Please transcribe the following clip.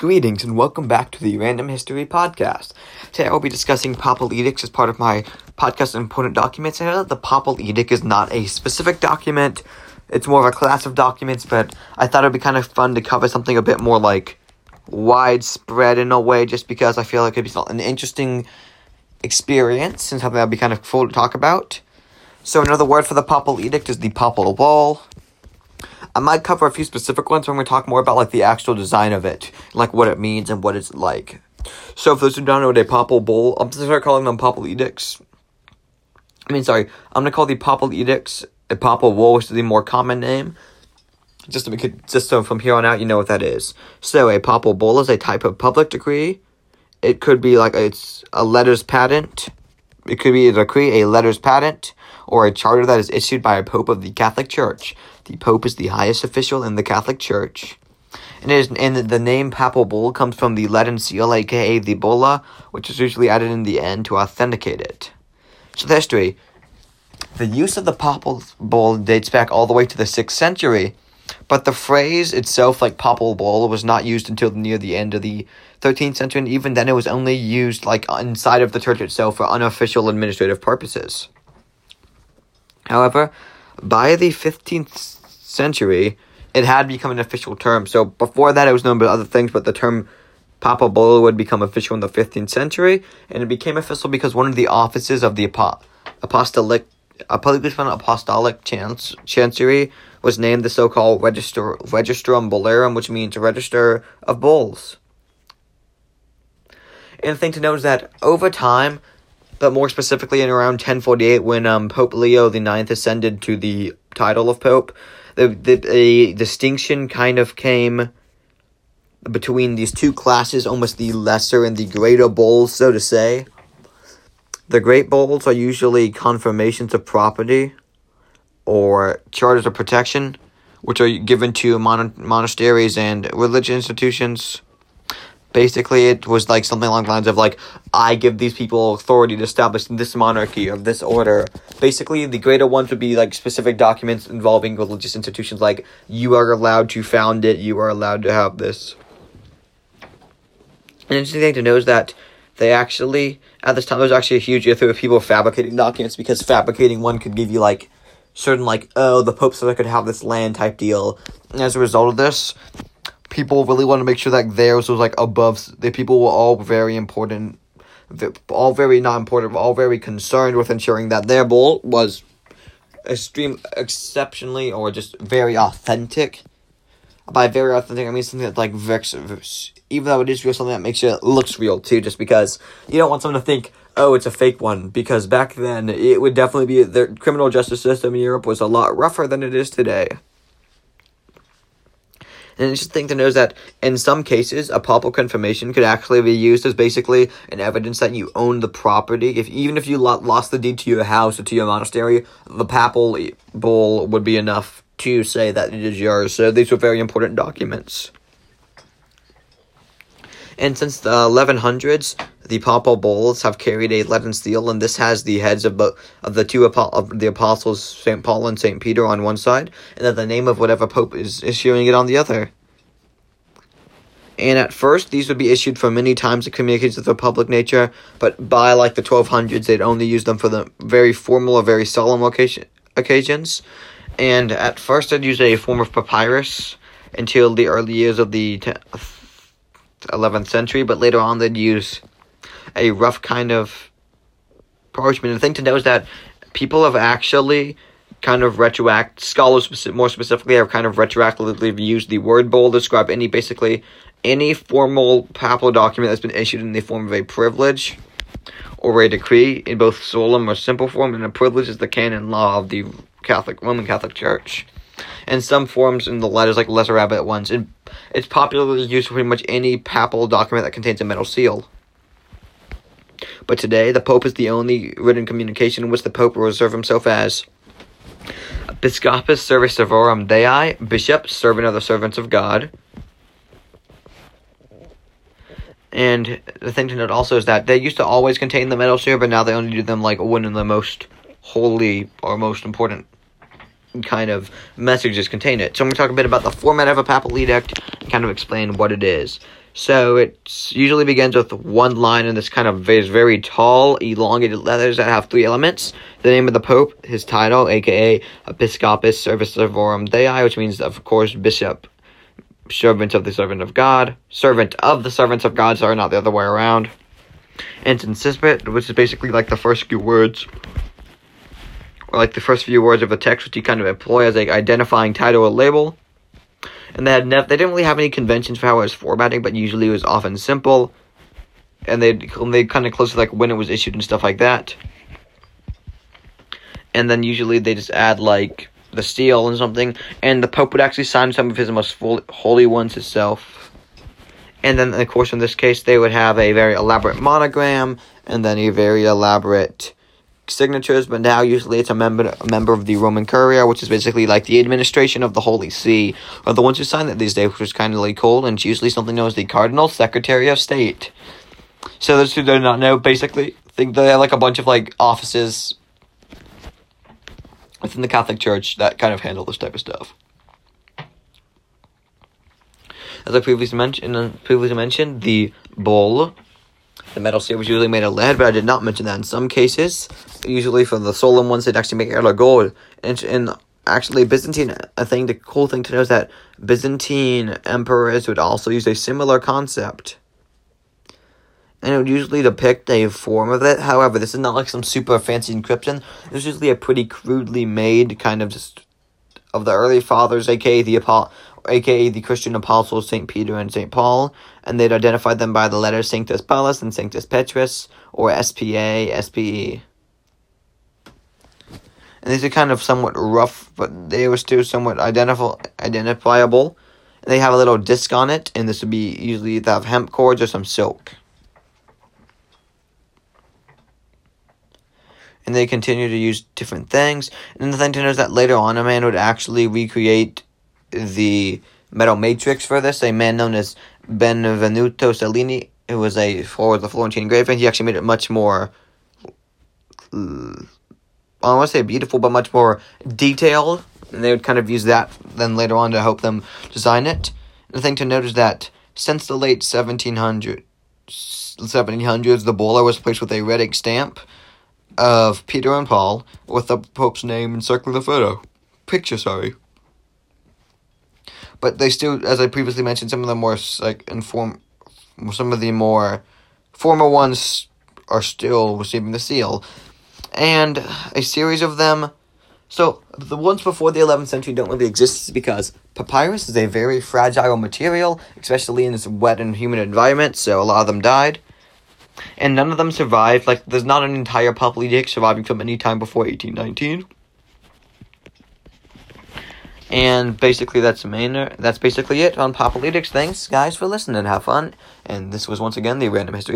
Greetings and welcome back to the Random History Podcast. Today I will be discussing Papal Edicts as part of my podcast important documents. I know that the Papal Edict is not a specific document, it's more of a class of documents, but I thought it would be kind of fun to cover something a bit more like widespread in a way, just because I feel like it'd be an interesting experience and something that'd be kind of cool to talk about. So another word for the Papal Edict is the Papal Bull. I might cover a few specific ones when we talk more about like the actual design of it, like what it means and what it's like. So, for those who don't know what a papal bull, I'm gonna start calling them papal edicts. I mean, sorry, I'm gonna call the papal edicts a papal bull, which is the more common name. Just to make it, just so from here on out, you know what that is. So, a papal bull is a type of public decree. It could be like it's a letters patent. It could be a decree, a letters patent, or a charter that is issued by a pope of the Catholic Church. The Pope is the highest official in the Catholic Church. And, is, and the name Papal Bull comes from the Latin seal, aka the bulla, which is usually added in the end to authenticate it. So the history. The use of the Papal Bull dates back all the way to the 6th century, but the phrase itself, like Papal Bull, was not used until near the end of the 13th century, and even then it was only used like inside of the church itself for unofficial administrative purposes. However, by the 15th century, it had become an official term. So before that, it was known by other things, but the term Papal Bull would become official in the 15th century, and it became official because one of the offices of the apo- apostolic apostolic chance, chancery was named the so-called register registrum bullarum, which means register of bulls. And the thing to note is that over time, but more specifically in around 1048, when um, Pope Leo IX ascended to the title of Pope, the, the distinction kind of came between these two classes, almost the lesser and the greater bulls, so to say. The great bulls are usually confirmations of property or charters of protection, which are given to mon- monasteries and religious institutions. Basically it was like something along the lines of like i give these people authority to establish this monarchy of this order. Basically the greater ones would be like specific documents involving religious institutions like you are allowed to found it you are allowed to have this. An interesting thing to know is that they actually at this time there was actually a huge issue of people fabricating documents because fabricating one could give you like certain like oh the pope said i could have this land type deal. And as a result of this people really want to make sure that theirs was like above the people were all very important all very not important all very concerned with ensuring that their bull was extreme exceptionally or just very authentic by very authentic i mean something that like vex, even though it is real something that makes it looks real too just because you don't want someone to think oh it's a fake one because back then it would definitely be the criminal justice system in europe was a lot rougher than it is today an interesting thing to know that in some cases, a papal confirmation could actually be used as basically an evidence that you own the property. If even if you lost the deed to your house or to your monastery, the papal bull would be enough to say that it is yours. So these were very important documents. And since the 1100s, the papal bulls have carried a leaden seal, and this has the heads of, the of the two of the apostles, St. Paul and St. Peter, on one side, and then the name of whatever pope is issuing it on the other. And at first, these would be issued for many times of communications of a public nature, but by like the 1200s, they'd only use them for the very formal or very solemn occasion, occasions. And at first, they'd use a form of papyrus until the early years of the 11th century, but later on, they'd use a rough kind of parchment. The thing to know is that people have actually kind of retroact scholars more specifically have kind of retroactively used the word bull to describe any basically any formal papal document that's been issued in the form of a privilege or a decree in both solemn or simple form, and a privilege is the canon law of the Catholic Roman Catholic Church. And some forms in the letters, like lesser abbot ones, and it's popularly used for pretty much any papal document that contains a metal seal. But today, the Pope is the only written communication in which the Pope will reserve himself as Episcopus Servus Servorum Dei, Bishop, servant of the servants of God. And the thing to note also is that they used to always contain the metal seal, but now they only do them like when in the most holy or most important kind of messages contain it. So I'm going to talk a bit about the format of a papal edict, and kind of explain what it is. So it usually begins with one line in this kind of is very tall, elongated letters that have three elements. The name of the Pope, his title, aka Episcopus Servorum Dei, which means, of course, Bishop, servant of the servant of God, servant of the servants of God, sorry, not the other way around. And incipit, which is basically like the first few words, or like the first few words of a text, which you kind of employ as a identifying title or label and they had they didn't really have any conventions for how it was formatting, but usually it was often simple, and they they kind of close to like when it was issued and stuff like that. And then usually they just add like the seal and something, and the Pope would actually sign some of his most holy ones himself. And then, of course, in this case, they would have a very elaborate monogram, and then a very elaborate signatures, but now usually it's a member a member of the Roman Curia, which is basically like the administration of the Holy See, are the ones who sign it these days, which is kind of like cool, and it's usually something known as the Cardinal Secretary of State. So those who do not know, basically, think they have like a bunch of like offices within the Catholic Church that kind of handle this type of stuff. As I previously mentioned, previously mentioned, the bull the metal seal was usually made of lead, but I did not mention that in some cases. Usually for the solemn ones, they'd actually make it out of gold. And, and actually, Byzantine, I think the cool thing to know is that Byzantine emperors would also use a similar concept. And it would usually depict a form of it. However, this is not like some super fancy encryption. This is usually a pretty crudely made kind of just of the early fathers, aka the apostle aka the Christian apostles St. Peter and St. Paul, and they'd identified them by the letters Sanctus Paulus and Sanctus Petrus, or SPA, SPE. And these are kind of somewhat rough, but they were still somewhat identif- identifiable. And they have a little disc on it, and this would be usually either have hemp cords or some silk. And they continue to use different things. And the thing to know is that later on, a man would actually recreate the metal matrix for this. A man known as Benvenuto Cellini, who was a for the Florentine engraver, he actually made it much more. I don't want to say beautiful, but much more detailed. And they would kind of use that then later on to help them design it. And the thing to note is that since the late 1700s, 1700s, the bulla was placed with a red ink stamp of Peter and Paul with the Pope's name encircling the photo. Picture, sorry but they still, as I previously mentioned, some of the more like inform, some of the more formal ones are still receiving the seal, and a series of them. So the ones before the 11th century don't really exist because papyrus is a very fragile material, especially in this wet and humid environment. So a lot of them died, and none of them survived. Like there's not an entire edict surviving from any time before 1819. And basically, that's the main. That's basically it on Papal Thanks, guys, for listening. Have fun. And this was once again the Random History